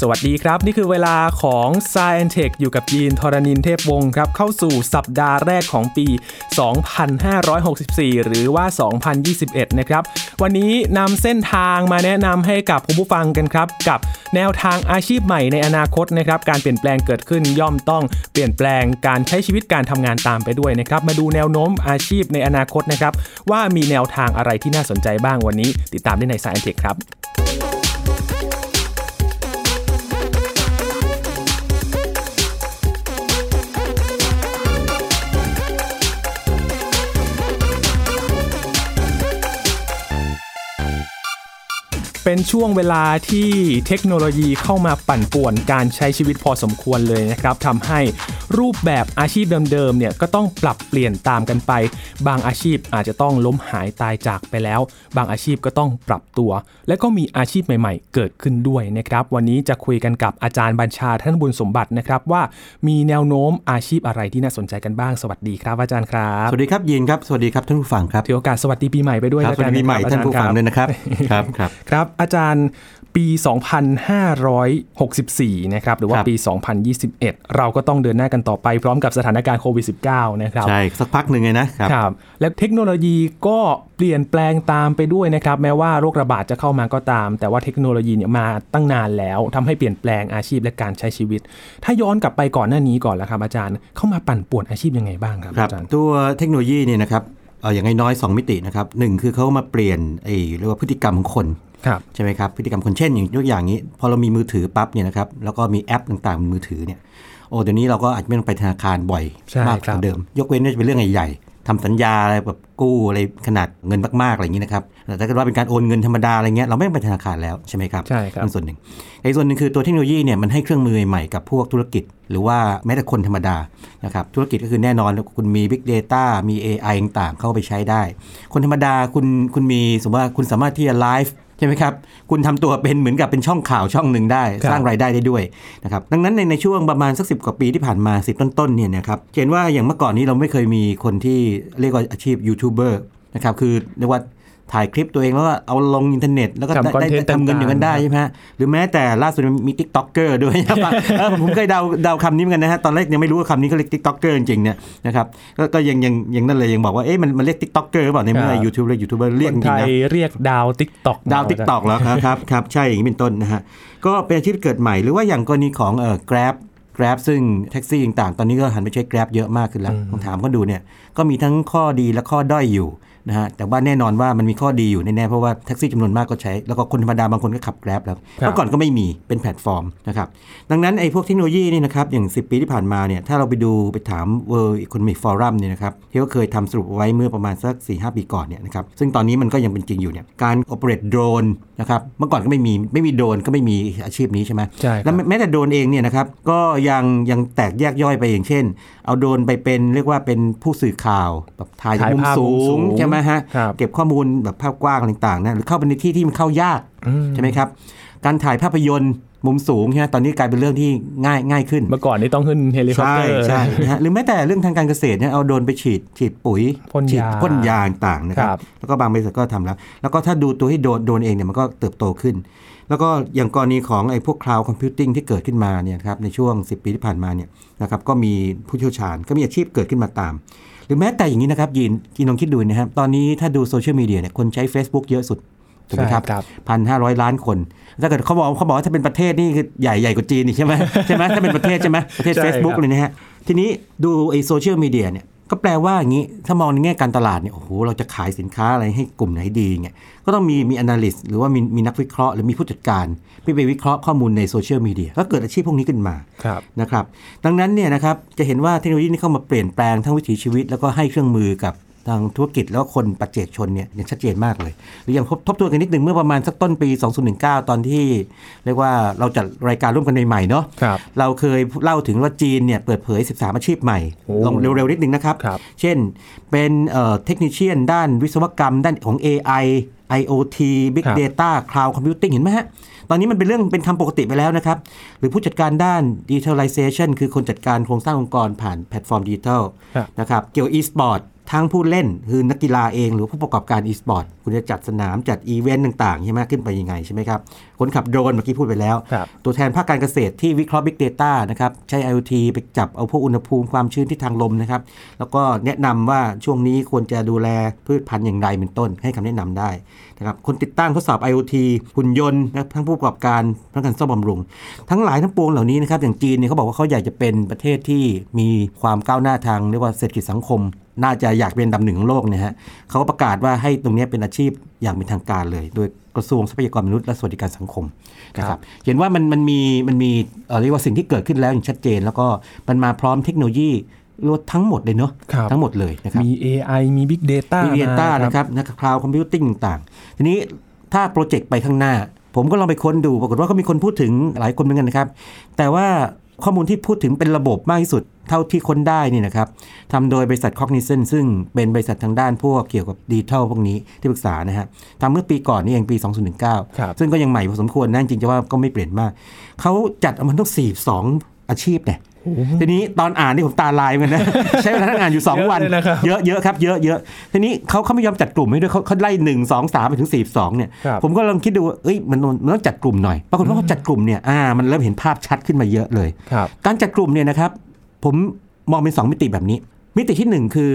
สวัสดีครับ นี่คือเวลาของ s ซ e n t e c h อยู่กับยีนทรณินเทพวงศ์ครับ เข้าสู่สัปดาห์แรกของปี 2564 หรือว่า 2021 นะครับ วันนี้นำเส้นทางมาแนะนำให้กับคุณผู้ฟังกันครับ กับแนวทางอาชีพใหม่ในอนาคตนะครับ การเปลี่ยนแปลงเกิดขึ้นย่อมต้องเปลี่ยนแปลงการใช้ชีวิตการทำงานตามไปด้วยนะครับ มาดูแนวโน้มอาชีพในอนาคตนะครับว่ามีแนวทางอะไรที่น่าสนใจบ้างวันนี้ ติดตามได้ใน s ซ e n t e c h ครับ เป็นช่วงเวลาที่เทคโนโลยีเข้ามาปั่นป่วนการใช้ชีวิตพอสมควรเลยนะครับทำให้รูปแบบอาชีพเดิมๆเนี่ยก็ต้องปรับเปลี่ยนตามกันไป บางอาชีพอาจจะต้องล้มหายตายจากไปแล้ว บางอาชีพก็ต้องปรับตัว และก็มีอาชีพใหม่ ๆ เกิดขึ้นด้วยนะครับ วันนี้จะคุยกันกับอาจารย์บัญชาท่านบุญสมบัตินะครับว่ามีแนวโน้มอาชีพอะไรที่น่าสนใจกันบ้างสวัสดีครับ อาจารย์ครับสวัสดีครับยินครับสวัสดีครับท่านผู้ฟังครับถือโอกาสสวัสดีปีใหม่ไปด้วยครับแล้วกันสวัสดีปีใหม่ะครับท่านผู้ฟังอจรด้วยนะครับครับครับครับอาจารย์ปี 2564 นะครับ หรือว่าครับปี 2021 เราก็ต้องเดินหน้ากันต่อไปพร้อมกับสถานการณ์โควิด -19 นะครับ ใช่ สักพักหนึ่งเลยนะครับครับและเทคโนโลยีก็เปลี่ยนแปลงตามไปด้วยนะครับ แม้ว่าโรคระบาดจะเข้ามาก็ตาม แต่ว่าเทคโนโลยีเนี่ยมาตั้งนานแล้วทำให้เปลี่ยนแปลงอาชีพและการใช้ชีวิต ถ้าย้อนกลับไปก่อนหน้านี้ก่อนแล้วครับอาจารย์ เข้ามาปั่นป่วนอาชีพยังไงบ้างครับครับอาจารย์ ตัวเทคโนโลยีเนี่ยนะครับเอาอย่างน้อยๆสองมิตินะครับหนึ่งคือเขามาเปลี่ยนไอ้เรียกว่าพฤติกรรมของคนครับ ใช่ไหมครับพฤติกรรมคนเช่นอย่างยกอย่างนี้ พอเรามีมือถือปั๊บเนี่ยนะครับแล้วก็มีแอปต่างๆบนมือถือเนี่ยโอ้เดี๋ยวนี้เราก็อาจจะไม่ต้องไปธนาคารบ่อยใช่มากครักบว่าเดิม ยกเว้นว่าจะเป็นเรื่องใหญ่ๆทำสัญญาอะไรแบบกู้อะไรขนาดเงินมากๆอะไรอย่างนี้นะครับแต่ถ้าเกิดว่าเป็นการโอนเงินธรรมดาอะไรเงี้ยเราไม่ต้องไปธนาคารแล้วใช่ไหมครับใช่ครับนั่นส่วนหนึ่งอีกส่วนหนึ่งคือตัวเทคโนโลยีเนี่ยมันให้เครื่องมือใหม่กับพวกธุรกิจ หรือว่าแม้แต่คนธรรมดานะครับธุรกิจก็คือแน่นอนคุณมี Big Data มี AI ต่างๆเข้าไปใช้ได้ คนธรรมดาคุณคุณมีสมมติว่าคุณสามารถที่จะไลฟ์ใช่ไหมครับ คุณทำตัวเป็นเหมือนกับเป็นช่องข่าวช่องหนึ่งได้ครับสร้างรายได้ได้ด้วยนะครับดังนั้นในในช่วงประมาณสักสิกว่าปีที่ผ่านมาสิต้นๆเนี่ยนะครับเห็นว่าอย่างเมื่อก่อนนี้เราไม่เคยมีคนที่เรียกว่าอาชีพยูทูบเบอร์นะครับคือเรียกว่า ถ่ายคลิปตัวเองแล้วก็เอาลงอินเทอร์เน็ต แล้วก็ทำได้ content ได้ทำเงินอย่างนั้นได้ต่างๆใช่ไหมฮะหรือแม้แต่ล่าสุดมีทิกต็อกเกอร์ด้วยนะครับเออผมเคยเดาเดาคำนี้เหมือนกันนะฮะตอนแรกยังไม่รู้ว่าคำนี้เขาเรียกทิกต็อกเกอร์จริงๆเนี่ยนะครับก็ก็ยังยังยังนั่นเลยยังบอกว่าเอ๊ะมันมันเรียกทิกต็อกเกอร์หรือเปล่าในเมื่คอรับยูทูบเลยยูทูบเบอร์เรียกคจนไทริงๆยนะเรียกดาวติ๊กต็อกดาวทิกตอกแล้วครับครับครับใช่อย่างนี้เป็นต้นนะฮะก็เป็นอาชีพเกิดใหม่หรือว่าอย่างกรณีของเอ่อ Grab Grab ซึ่งแท็กซี่ต่างๆ ตอนนี้ก็หันไปใช้ Grab เยอะมากขึ้นแล้วลองถามก็ดูเนี่ย ก็มีทั้งข้อดีและข้อด้อยอยู่ นะฮะแต่ว่าแน่นอนว่ามันมีข้อดีอยู่แน่ๆเพราะว่าแท็กซี่จำนวนมากก็ใช้ แล้วก็คนธรรมดาบางคนก็ขับ Grab แล้วครับเมื่อก่อนก็ไม่มีเป็นแพลตฟอร์มนะครับดังนั้นไอ้พวกเทคโนโลยีนี่นะครับอย่าง 10 ปีที่ผ่านมาเนี่ยถ้าเราไปดูไปถาม World Economic Forum เนี่ยนะครับที่เขาเคยทำสรุปเอาไว้เมื่อประมาณสัก 4-5 ปีก่อนเนี่ยนะครับซึ่งตอนนี้มันก็ยังเป็นจริงอยู่เนี่ยการ operate drone นะครับเมื่อก่อนก็ไม่มีไม่มีโดรนก็ไม่มีอาชีพนี้ใช่ไหมใช่ครับแล้วแม้แต่โดรนเองเนี่ยนะครับก็ยังยังแตกแยกย่อยไปอย่างเช่น เอาโดรนไปเป็นเรียกว่าเป็นผู้สื่อข่าวแบบถ่ายจากถ่ายมุมภาพสูมุมสูงงใช่ไหมฮะครับเก็บข้อมูลแบบภาพกว้างอะไรต่างๆนะหรือเข้าไปในที่ที่มันเข้ายากอืมใช่ไหมครับ การถ่ายภาพยนตร์ มุมสูงใช่ไหมตอนนี้กลายเป็นเรื่องที่ง่ายง่ายขึ้น เมื่อก่อนนี่ต้องขึ้นเฮลิคอปเตอร์ใช่ใช่นะฮะหรือแม้แต่เรื่องทางการเกษตรเนี่ยเอาโดรนไปฉีดฉีดปุ๋ยพ่นฉีดยาพ่นยาต่างๆนะคครัรับ บ แล้วก็บางบริษัทก็ทำแล้ว แล้วก็ถ้าดูตัวที่โดรนโดรนเองเนี่ยมันก็เติบโตขึ้น แล้วก็อย่างกรณีของไอ้พวก cloud computing ที่เกิดขึ้นมาเนี่ยครับในช่วง 10 ปีที่ผ่านมาเนี่ยนะครับก็มีผู้เชี่ยวชาญก็มีอาชีพเกิดขึ้นมาตาม หรือแม้แต่อย่างนี้นะครับยินกินลองคิดดูนะครับตอนนี้ถ้าดูโซเชียลมีเดียเนี่ยคนใช้ Facebook เยอะสุดถูกไหมครับ ใช่ครับ พันห้าร้อยล้านคน ถ้าเกิดเขาบอกเขาบอกว่าถ้าเป็นประเทศนี่คือใหญ่ใหญ่กว่าจีนอีกใช่ไหมใช่ไหมถ้าเป็นประเทศใช่ไหมประเทศใช่ครับ Facebook เลยนะฮะทีนี้ดูไอ้โซเชียลมีเดียเนี่ยก็แปลว่าอย่างนี้ถ้ามองในแง่การตลาดเนี่ยโอ้โหเราจะขายสินค้าอะไรให้กลุ่มไหนดีเงี้ยก็ต้องมีมี analyst หรือว่ามีมีนักวิเคราะห์หรือมีผู้จัดการไปไปวิเคราะห์ข้อมูลในโซเชียลมีเดียก็เกิดอาชีพพวกนี้ขึ้นมาครับนะครับดังนั้นเนี่ยนะครับจะเห็นว่าเทคโนโลยีนี้เข้ามาเปลี่ยนแปลงทั้งวิถีชีวิต แล้วก็ให้เครื่องมือกับ ทางธุรกิจแล้วก็คนปัจเจกชนเนี่ยอย่างชัดเจนมากเลยหรืออย่างทบทบทวนกันนิดหนึ่งเมื่อประมาณสักต้นปี 2019 ตอนที่ เรียกว่าเราจัดรายการร่วมกันใหม่ๆเนาะครับเราเคยเล่าถึงว่าจีนเนี่ยเปิดเผย 13 อาชีพใหม่โอ้ลองเร็วๆนิดนึงนะครับครับเช่นเป็น technician ด้านวิศวกรรมด้านของ AI IoT Big ครับ Data Cloud Computing เห็นไหมฮะ ตอนนี้มันเป็นเรื่องเป็นคำปกติไปแล้วนะครับ หรือผู้จัดการด้าน Digitalization คือคนจัดการโครงสร้างองค์กรผ่านแพลตฟอร์มดิจิทัลครับนะครับ เกี่ยว e-sport ทั้งผู้เล่นคือนักกีฬาเอง หรือผู้ประกอบการอีสปอร์ตคุณจะจัดสนามจัดอีเวนต์ต่างๆใช่ไหมขึ้นไปยังไงใช่ไหมครับคนขับโดรนเมื่อกี้พูดไปแล้วครับตัวแทนภาคการเกษตรที่วิเคราะห์ Big Data นะครับใช้ IoT ไปจับเอาพวกอุณหภูมิความชื้นทิศทางลมนะครับแล้วก็แนะนำว่าช่วงนี้ควรจะดูแลพืชพันธุ์อย่างไรเป็นต้น ให้คำแนะนำได้นะครับคนติดตั้งทดสอบ IoT หุ่นยนต์นะทั้งผู้ประกอบการพนักงานซ่อมบำรุง ทั้งหลายทั้งปวงเหล่านี้นะครับอย่างจีนเนี่ยเขาบอกว่าเขาอยากจะเป็นประเทศที่มีความก้าวหน้าทางเรียกว่าเศรษฐกิจสังคม น่าจะอยากเป็นอันดับหนึ่งของโลกเนี่ยฮะเขาก็ประกาศว่าให้ตรงเนี้ยเป็นอาชีพ อย่างเป็นทางการเลย โดยกระทรวงทรัพยากรมนุษย์และสวัสดิการสังคมนะครับเห็นว่ามันมันมีมันมีเอ่อเรียกว่าสิ่งที่เกิดขึ้นแล้วอย่างชัดเจน แล้วก็มันมาพร้อมเทคโนโลยีรวมทั้งหมดเลยเนาะครับทั้งหมดเลยนะครับมี AI มี Big Data มี Data มานะครับนะ cloud computing ต่างๆทีนี้ถ้า project ไปข้างหน้า ผมก็ลองไปค้นดู ปรากฏว่าก็มีคนพูดถึงหลายคนเหมือนกันนะครับ แต่ว่า ข้อมูลที่พูดถึงเป็นระบบมากที่สุดเท่าที่ค้นได้นี่นะครับทำโดยบริษัท Cognizant ซึ่งเป็นบริษัททางด้านพวกเกี่ยวกับดิจิทัลพวกนี้ที่ปรึกษานะฮะทำเมื่อปีก่อนนี่เองปี 2019ครับซึ่งก็ยังใหม่พอสมควรนะจริงๆจะว่าก็ไม่เปลี่ยนมาก เขาจัดออกมาทั้ง42 อาชีพเนี่ย ทีนี้ตอนอ่านนี่ผมตาลายเหมือนกันนะใช้เวลาทั้งอ่านอยู่ 2 วันเยอะเลยนะครับเยอะเยอะครับเยอะเยอะทีนี้เขาเขาไม่ยอมจัดกลุ่มให้ด้วยเขาเขาไล่หนึ่งสองสามไปถึงสี่สองเนี่ยครับผมก็ลองคิดดูว่าเอ้ยมันมันต้องจัดกลุ่มหน่อยปรากฏว่าเขาจัดกลุ่มเนี่ยอ่ามันเริ่มเห็นภาพชัดขึ้นมาเยอะเลยครับการจัดกลุ่มเนี่ยนะครับ ผมมองเป็น 2 มิติแบบนี้ มิติที่ 1 คือ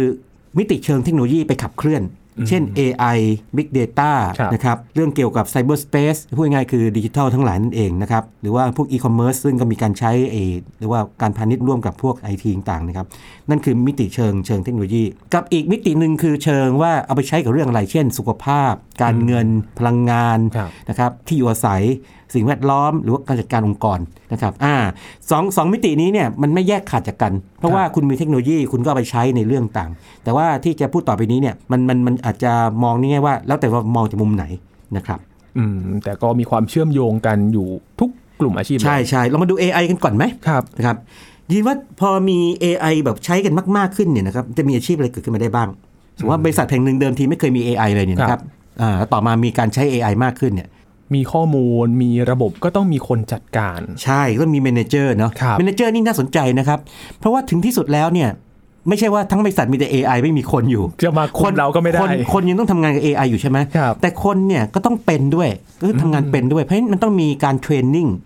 มิติเชิงเทคโนโลยีไปขับเคลื่อน เช่น AI Big Data ครับนะครับ เรื่องเกี่ยวกับ Cyberspace พูดง่ายๆคือดิจิทัลทั้งหลายนั่นเองนะครับ หรือว่าพวก e-commerce ซึ่งก็มีการใช้เอหรือว่าการพาณิชย์ร่วมกับพวก IT ต่างๆนะครับ นั่นคือมิติเชิงเชิงเทคโนโลยี กับอีกมิติหนึ่งคือเชิงว่าเอาไปใช้กับเรื่องอะไร เช่น สุขภาพ การเงินพลังงานครับนะครับที่อยู่อาศัย สิ่งแวดล้อมหรือว่าการจัดการองค์กรนะครับอ่าสองสองมิตินี้เนี่ยมันไม่แยกขาดจากกัน เพราะว่าคุณมีเทคโนโลยีคุณก็เอาไปใช้ในเรื่องต่าง แต่ว่าที่จะพูดต่อไปนี้เนี่ยมันมันมันอาจจะมองนี่ไงว่า แล้วแต่ว่ามองจากมุมไหนนะครับอืมแต่ก็มีความเชื่อมโยงกันอยู่ทุกกลุ่มอาชีพเลยใช่ใช่เรามาดู AI กันก่อนไหมครับนะครับยินว่าพอมี AI แบบใช้กันมากๆขึ้นเนี่ยนะครับจะมีอาชีพอะไรเกิดขึ้นมาได้บ้างสมมติว่าบริษัทแห่งหนึ่งเดิมทีไม่เคยมี AI เลยเนี่ยนะครับอ่าแล้วต่อมามีการใช้ AI มากขึ้นเนี่ย มีข้อมูลมีระบบก็ต้องมีคนจัดการ ใช่ก็มี manager เนาะครับ manager นี่น่าสนใจนะครับ เพราะว่าถึงที่สุดแล้วเนี่ยไม่ใช่ว่าทั้งบริษัทมีแต่ AI ไม่มีคนอยู่จะมาคุมเราก็ไม่ได้คนคนยังต้องทำงานกับ AI อยู่ใช่ไหมครับแต่คนเนี่ยก็ต้องเป็นด้วยก็คือทำงานเป็นด้วยเพราะฉะนั้นมันต้องมีการ training อืม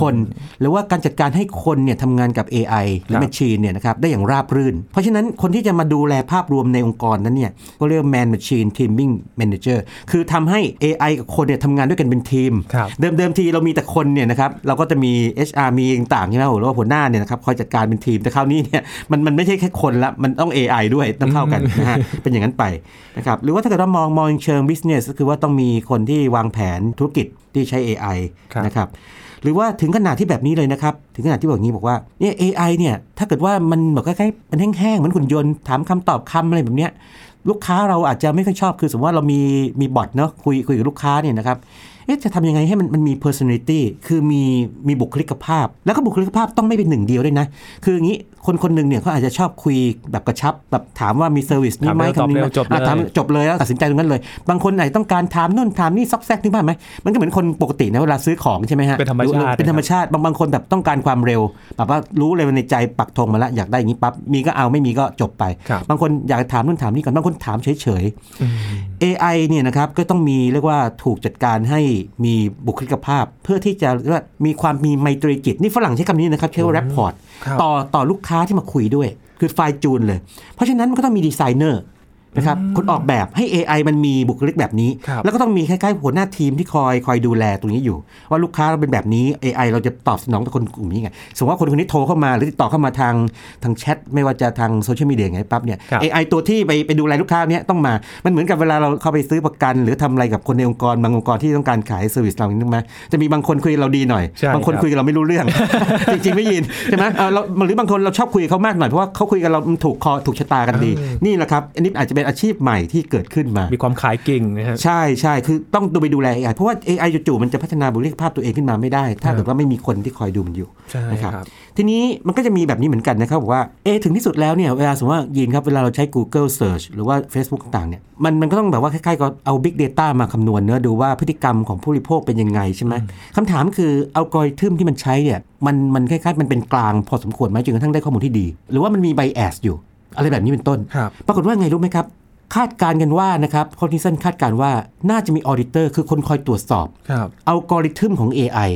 คนหรือว่าการจัดการให้คนเนี่ยทำงานกับ AI หรือครับ Machine เนี่ยนะครับได้อย่างราบรื่น เพราะฉะนั้นคนที่จะมาดูแลภาพรวมในองค์กรนั้นเนี่ยก็เรียกว่า Man Machine Teaming Manager คือทำให้ AI กับคนเนี่ยทำงานด้วยกันเป็นทีมครับเดิมเดิมทีเรามีแต่คนเนี่ยนะครับเราก็จะมี HR มีต่างๆใช่ไหมหรือว่าหัวหน้าเนี่ยนะครับคอยจัดการเป็นทีมแต่คราวนี้เนี่ยมันมันไม่ใช่แค่คนละมันต้อง AI ด้วยต้องเข้ากันนะฮะเป็นอย่างนั้นไปนะครับหรือว่าถ้าเกิดว่ามองมองเชิง business ก็คือว่าต้องมีคนที่วางแผนธุรกิจที่ใช้ AI ครับนะครับ หรือว่าถึงขนาดที่แบบนี้เลยนะครับ ถึงขนาดที่บอกงี้บอกว่าเนี่ย AI เนี่ยถ้าเกิดว่ามันแบบคล้ายๆมันแห้งๆเหมือนหุ่นยนต์ถามคำตอบคำอะไรแบบเนี้ยลูกค้าเราอาจจะไม่ค่อยชอบคือสมมติว่าเรามีมี bot เนาะคุยคุยกับลูกค้าเนี่ยนะครับ อ๊ะจะทำยังไงให้มันมันมี personality คือมีมีบุคลิกภาพ แล้วก็บุคลิกภาพต้องไม่เป็นหนึ่งเดียวด้วยนะ คืออย่างนี้คนคนหนึ่งเนี่ยเขาอาจจะชอบคุยแบบกระชับแบบถามว่ามี service นี้ไหมถามเร็วคำนี้ไหมตอบเร็วจบเลยอะถามจบเลยแล้วตัดสินใจตรงนั้นเลย บางคนอาจจะต้องการถามนู่นถามนี่ซอกแซกนึกภาพไหมมันก็เหมือนคนปกตินะเวลาซื้อของใช่ไหมฮะเป็นธรรมชาติเป็นธรรมชาติบางบางคนแบบต้องการความเร็วแบบว่ารู้เลยว่าในใจปักธงมาแล้วอยากได้อย่างนี้ปั๊บมีก็เอาไม่มีก็จบไปครับบางคนอยากถามนู่นถามนี่ก่อนบางคนถามเฉยอืมๆ AI เนี่ยนะครับก็ต้องมีเรียกว่าถูกจัดการให้มีบุคลิกภาพ เพื่อที่จะเรียกว่ามีความมีไมตรีจิต นี่ฝรั่งใช้คำนี้นะครับใช้ว่า rapport ครับต่อต่อลูกค้าที่มาคุยด้วย คือไฟล์จูนเลย เพราะฉะนั้นมันก็ต้องมีดีไซเนอร์ นะครับคนออกแบบให้ AI มันมีบุคลิกแบบนี้ครับแล้วก็ต้องมีคล้ายๆหัวหน้าทีมที่คอยคอยดูแลตรงนี้อยู่ ว่าลูกค้าเราเป็นแบบนี้ AI เราจะตอบสนองต่อคนกลุ่มนี้ไงสมมติว่าคนคนนี้โทรเข้ามาหรือติดต่อเข้ามาทางทางแชทไม่ว่าจะทางโซเชียลมีเดียไงปั๊บเนี่ยครับ AI ตัวที่ไปไปดูแลลูกค้าเนี้ยต้องมา มันเหมือนกับเวลาเราเข้าไปซื้อประกัน หรือทำอะไรกับคนในองค์กรบางองค์กรที่ต้องการขาย service เราอย่างนี้ไหมจะมีบางคนคุยกับเราดีหน่อยใช่บางคนครับคุยกับเราไม่รู้เรื่อง จริงๆไม่ยินใช่ไหมเออเราหรือบางคนเราชอบคุยกับเขามากหน่อยเพราะว่าเขาคุยกับเรามันถูกคอถูกชะตากันดีนี่แหละครับอันนี้อาจจะเป็นอาชีพใหม่ที่เกิดขึ้นมา มีความขายเก่งนะฮะใช่ใช่คือต้องดูไปดูแล AI เพราะว่า AI จู่ๆมันจะพัฒนาบุคลิกภาพตัวเองขึ้นมาไม่ได้ ถ้าครับเกิดว่าไม่มีคนที่คอยดูมันอยู่ใช่นะครับครับทีนี้มันก็จะมีแบบนี้เหมือนกันนะครับบอกว่าเอ๊ะถึงที่สุดแล้วเนี่ยเวลาสมมติว่ายินครับเวลาเราใช้ Google Search หรือว่า Facebook ต่างๆเนี่ยมันมันก็ต้องแบบว่าคล้ายๆกับเอา Big Data มาคำนวณเนื้อะดูว่าพฤติกรรมของผู้บริโภคเป็นยังไงใช่ไหมคำถามคืออัลกอริทึมที่มันใช้เนี่ยมันมันคล้ายๆมันเป็นกลางพอสมควรไหมจนกระทั่งได้ข้อมูลที่ดี หรือว่ามันมี bias อยู่ อะไรแบบนี้เป็นต้นครับปรากฏว่าไงรู้ไหมครับ คาดการณ์กันว่านะครับ Cognizant คาดการณ์ว่าน่าจะมี auditor คือคนคอยตรวจสอบครับอัลกอริทึมของ AI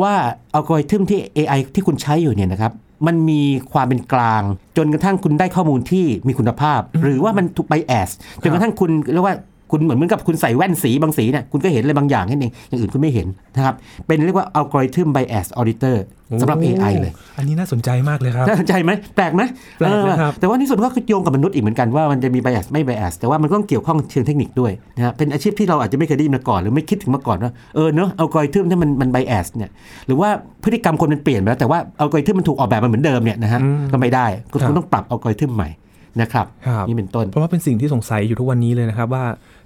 ว่าอัลกอริทึมที่ AI ที่คุณใช้อยู่เนี่ยนะครับมันมีความเป็นกลาง จนกระทั่งคุณได้ข้อมูลที่มีคุณภาพ หรือว่ามันถูก bias จนกระทั่งคุณเรียกว่า คุณเหมือนเหมือนกับคุณใส่แว่นสีบางสีเนี่ยคุณก็เห็นอะไรบางอย่างนั่นเองอย่างอื่นคุณไม่เห็นนะครับ เป็นเรียกว่า algorithm bias auditor สำหรับ AI เลย อันนี้น่าสนใจมากเลยครับน่าสนใจไหมแปลกไหมแปลกนะครับเออแต่ว่าที่สุดก็โยงกับมนุษย์อีกเหมือนกันว่ามันจะมี bias ไม่ bias แต่ว่ามันก็ต้องเกี่ยวข้องเชิงเทคนิคด้วยนะฮะเป็นอาชีพที่เราอาจจะไม่เคยได้ยินมาก่อน หรือไม่คิดถึงมาก่อนว่าเออเนอะอัลกอริทึมที่มันมัน bias เนี่ยหรือว่าพฤติกรรมคนมันเปลี่ยนไปแล้วแต่ว่าอัลกอริทึมมันถูกออกแบบมาเหมือนเดิมเนี่ยนะฮะอืมก็ไม่ได้ก็ครับคุณต้องปรับอัลกอริทึมใหม่ นะครับครับนี่เป็นต้น เพราะว่าเป็นสิ่งที่สงสัยอยู่ทุกวันนี้เลยนะครับว่า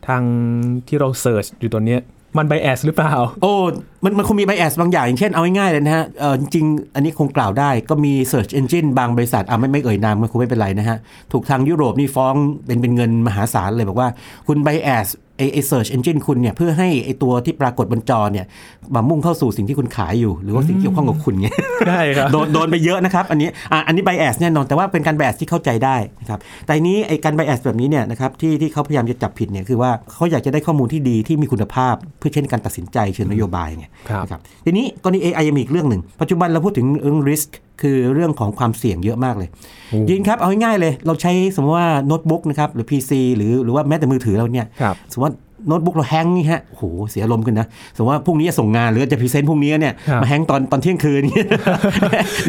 ทางที่เราเสิร์ชอยู่ตอนเนี้ยมันไบแอสหรือเปล่า โอ้มันมันคงมี bias บางอย่าง อย่างเช่นเอาง่ายๆเลยนะฮะเออจริงๆอันนี้คงกล่าวได้ก็มี search engine บางบริษัทอะไม่ไม่เอ่ยนามมันคงไม่เป็นไรนะฮะ ถูกทางยุโรปนี่ฟ้องเป็นเป็นเงินมหาศาลเลยบอกว่าคุณ bias ไอไอ search engine คุณเนี่ยเพื่อให้ไอตัวที่ปรากฏบนจอเนี่ยมามุ่งเข้าสู่สิ่งที่คุณขายอยู่ หรือว่าสิ่งที่เกี่ยวข้องกับคุณไงใช่ครับโดนโดนไปเยอะนะครับ อันนี้อะอันนี้ bias แน่นอนแต่ว่าเป็นการ bias ที่เข้าใจได้นะครับแต่อันนี้ไอ้การ bias แบบนี้เนี่ยนะครับที่ที่เขาพยายามจะจับผิดเนี่ยคือว่าเขาอยากจะได้ข้อมูลที่ดีที่มีคุณภาพเพื่อใช้ในการตัดสินใจเชิงนโยบายไงครับนะครับทีนี้กรณี AI ยังมีอีกเรื่องหนึ่งปัจจุบันเราพูดถึงเรื่อง risk คือเรื่องของความเสี่ยงเยอะมากเลย ยินครับ เอาง่ายๆเลย เราใช้สมมติว่าโน้ตบุ๊กนะครับ หรือ PC หรือหรือว่าแม้แต่มือถือเราเนี่ยครับสมมติว่าโน้ตบุ๊กเรา hang นี่ฮะ โอ้โห เสียอารมณ์ขึ้นนะ สมมติว่าพรุ่งนี้จะส่งงานหรือจะ present พรุ่งนี้เนี่ยครับมา hang ตอนตอนเที่ยงคืนเนี่ย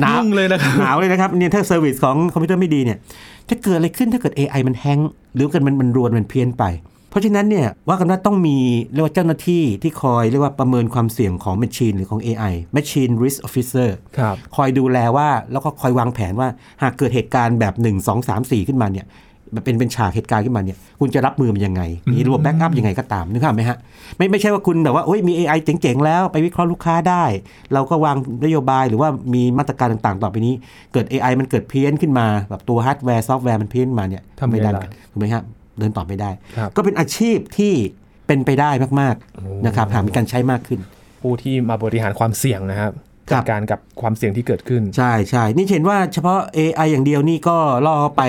หนาวยุ่งเลยนะครับหนาวเลยนะครับเนี่ยถ้า service ของคอมพิวเตอร์ไม่ดีเนี่ย จะเกิดอะไรขึ้นถ้าเกิด AI มัน hang หรือเกิดมันมันรวนมันเพี้ยนไป เพราะฉะนั้นเนี่ยว่ากันว่าต้องมีเรียกว่าเจ้าหน้าที่ที่คอยเรียกว่าประเมินความเสี่ยงของ Machine หรือของ AI Machine Risk Officer ครับคอยดูแลว่าแล้วก็คอยวางแผนว่าหากเกิดเหตุการณ์แบบ 1 2 3 4 ขึ้นมาเนี่ยแบบเป็นเป็นฉากเหตุการณ์ขึ้นมาเนี่ยคุณจะรับมือมันยังไง มีระบบ backup ยังไงก็ตามนึกภาพไหมฮะไม่ไม่ใช่ว่าคุณแบบว่าโอ้ยมี AI เจ๋งๆ แล้วไปวิเคราะห์ลูกค้าได้ เราก็วางนโยบายหรือว่ามีมาตรการต่างๆ ต่อไปนี้ เกิด AI มันเกิดเพี้ยนขึ้นมา แบบตัวฮาร์ดแวร์ซอฟต์แวร์มันเพี้ยนมาเนี่ยทำไงไม่ได้ล่ะถูกไหมครับ เดินต่อไม่ได้ครับก็เป็นอาชีพที่เป็นไปได้มากๆนะครับหากมีการใช้มากขึ้น ผู้ที่มาบริหารความเสี่ยงนะครับครับจัดการกับความเสี่ยงที่เกิดขึ้น ใช่ใช่นี่เห็นว่าเฉพาะ AI อย่างเดียวนี่ก็ล่อไป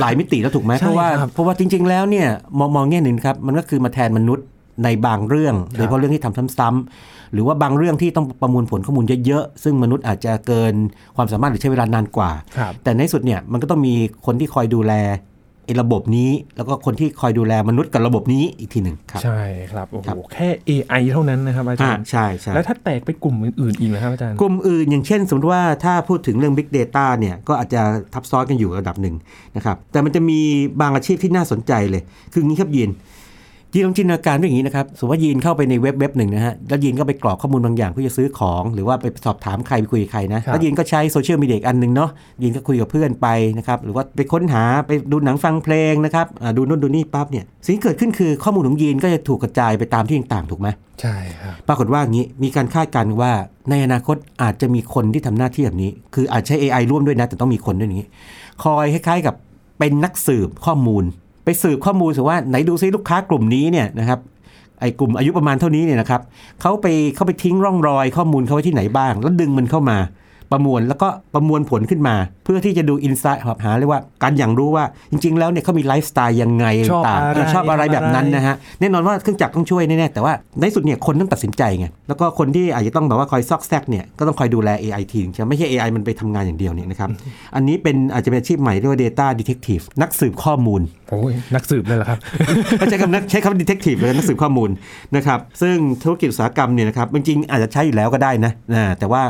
หลายมิติแล้วถูกไหมใช่เพราะว่าครับเพราะว่าจริง ๆ แล้วเนี่ยมองมองแง่หนึ่งครับมันก็คือมาแทนมนุษย์ในบางเรื่องโดยเฉพาะเรื่องที่ทำซ้ำๆหรือว่าบางเรื่องที่ต้องประมวลผลข้อมูลเยอะ ๆ ซึ่งมนุษย์อาจจะเกินความสามารถหรือใช้เวลานานกว่าครับแต่ในที่สุดเนี่ยมันก็ต้องมีคนที่คอยดูแลไอ้ ระบบนี้ แล้วก็คนที่คอยดูแลมนุษย์กับระบบนี้อีกทีหนึ่งครับ ใช่ครับโอ้ครัโหบแค่ AI เท่านั้นนะครับอาจาอ่ารย์ใช่ใช่แล้วถ้าแตกไปกลุ่มอื่นๆอีกนะครับอาจารย์กลุ่มอื่นอย่างเช่น สมมติว่าถ้าพูดถึงเรื่อง Big Data เนี่ยก็อาจจะทับซ้อนกันอยู่ระดับหนึ่งนะครับแต่มันจะมีบางอาชีพที่น่าสนใจเลย คืออย่างนี้ครับยีน ยีนลองจินตนาการเป็นอย่างนี้นะครับ สมมติว่ายีนเข้าไปในเว็บเว็บหนึ่งนะฮะ แล้วยีนก็ไปกรอกข้อมูลบางอย่างเพื่อจะซื้อของ หรือว่าไปสอบถามใครไปคุยกับใครนะครับแล้วยีนก็ใช้โซเชียลมีเดียอีกอันหนึ่งเนาะ ยีนก็คุยกับเพื่อนไปนะครับ หรือว่าไปค้นหาไปดูหนังฟังเพลงนะครับอ่าดูนู่นดูนี่ปั๊บเนี่ย สิ่งที่เกิดขึ้นคือข้อมูลของยีนก็จะถูกกระจายไปตามที่ต่างๆ ถูกไหมใช่ครับ ปรากฏว่าอย่างนี้ มีการคาดการณ์ว่าในอนาคตอาจจะมีคนที่ทำหน้าที่แบบนี้ คืออาจใช้ AI ร่วมด้วยนะ แต่ต้องมีคนด้วยอย่างนี้ คอยคล้ายๆกับเป็นนักสืบข้อมูล ไปสืบข้อมูลสิว่าไหนดูซิลูกค้ากลุ่มนี้เนี่ยนะครับไอ้กลุ่มอายุประมาณเท่านี้เนี่ยนะครับเขาไปเขาไปทิ้งร่องรอยข้อมูลเขาไว้ที่ไหนบ้าง แล้วดึงมันเข้ามา ประมวลแล้วก็ประมวลผลขึ้นมา เพื่อที่จะดูอินไซต์หาเรียกว่าการอย่างรู้ว่าจริง ๆ แล้วเนี่ยเขามีไลฟ์สไตล์ยังไงชอบต่างอะไรเออชอบอะไรแบบนั้นนะฮะแน่นอนว่าเครื่องจักรต้องช่วยแน่ๆแต่ว่าในที่สุดเนี่ยคนต้องตัดสินใจไงแล้วก็คนที่อาจจะต้องแบบว่าคอยซอกแซกเนี่ยก็ต้องคอยดูแล AI ทีนึงใช่ไหมไม่ใช่ AI มันไปทำงานอย่างเดียวเนี่ยนะครับอันนี้เป็นอาจจะเป็นอาชีพใหม่เรียกว่า Data Detective นักสืบข้อมูลโอ้ยนักสืบเลยเหรอครับไม่ใช้คำนักใช้คำ detective เลยนักสืบข้อมูลนะครับซึ่งธุรกิจอุตสาหกรรมเนี่ยนะครับจริงๆอาจจะใช้อยู่แล้วก็ได้นะนะแต่ว่า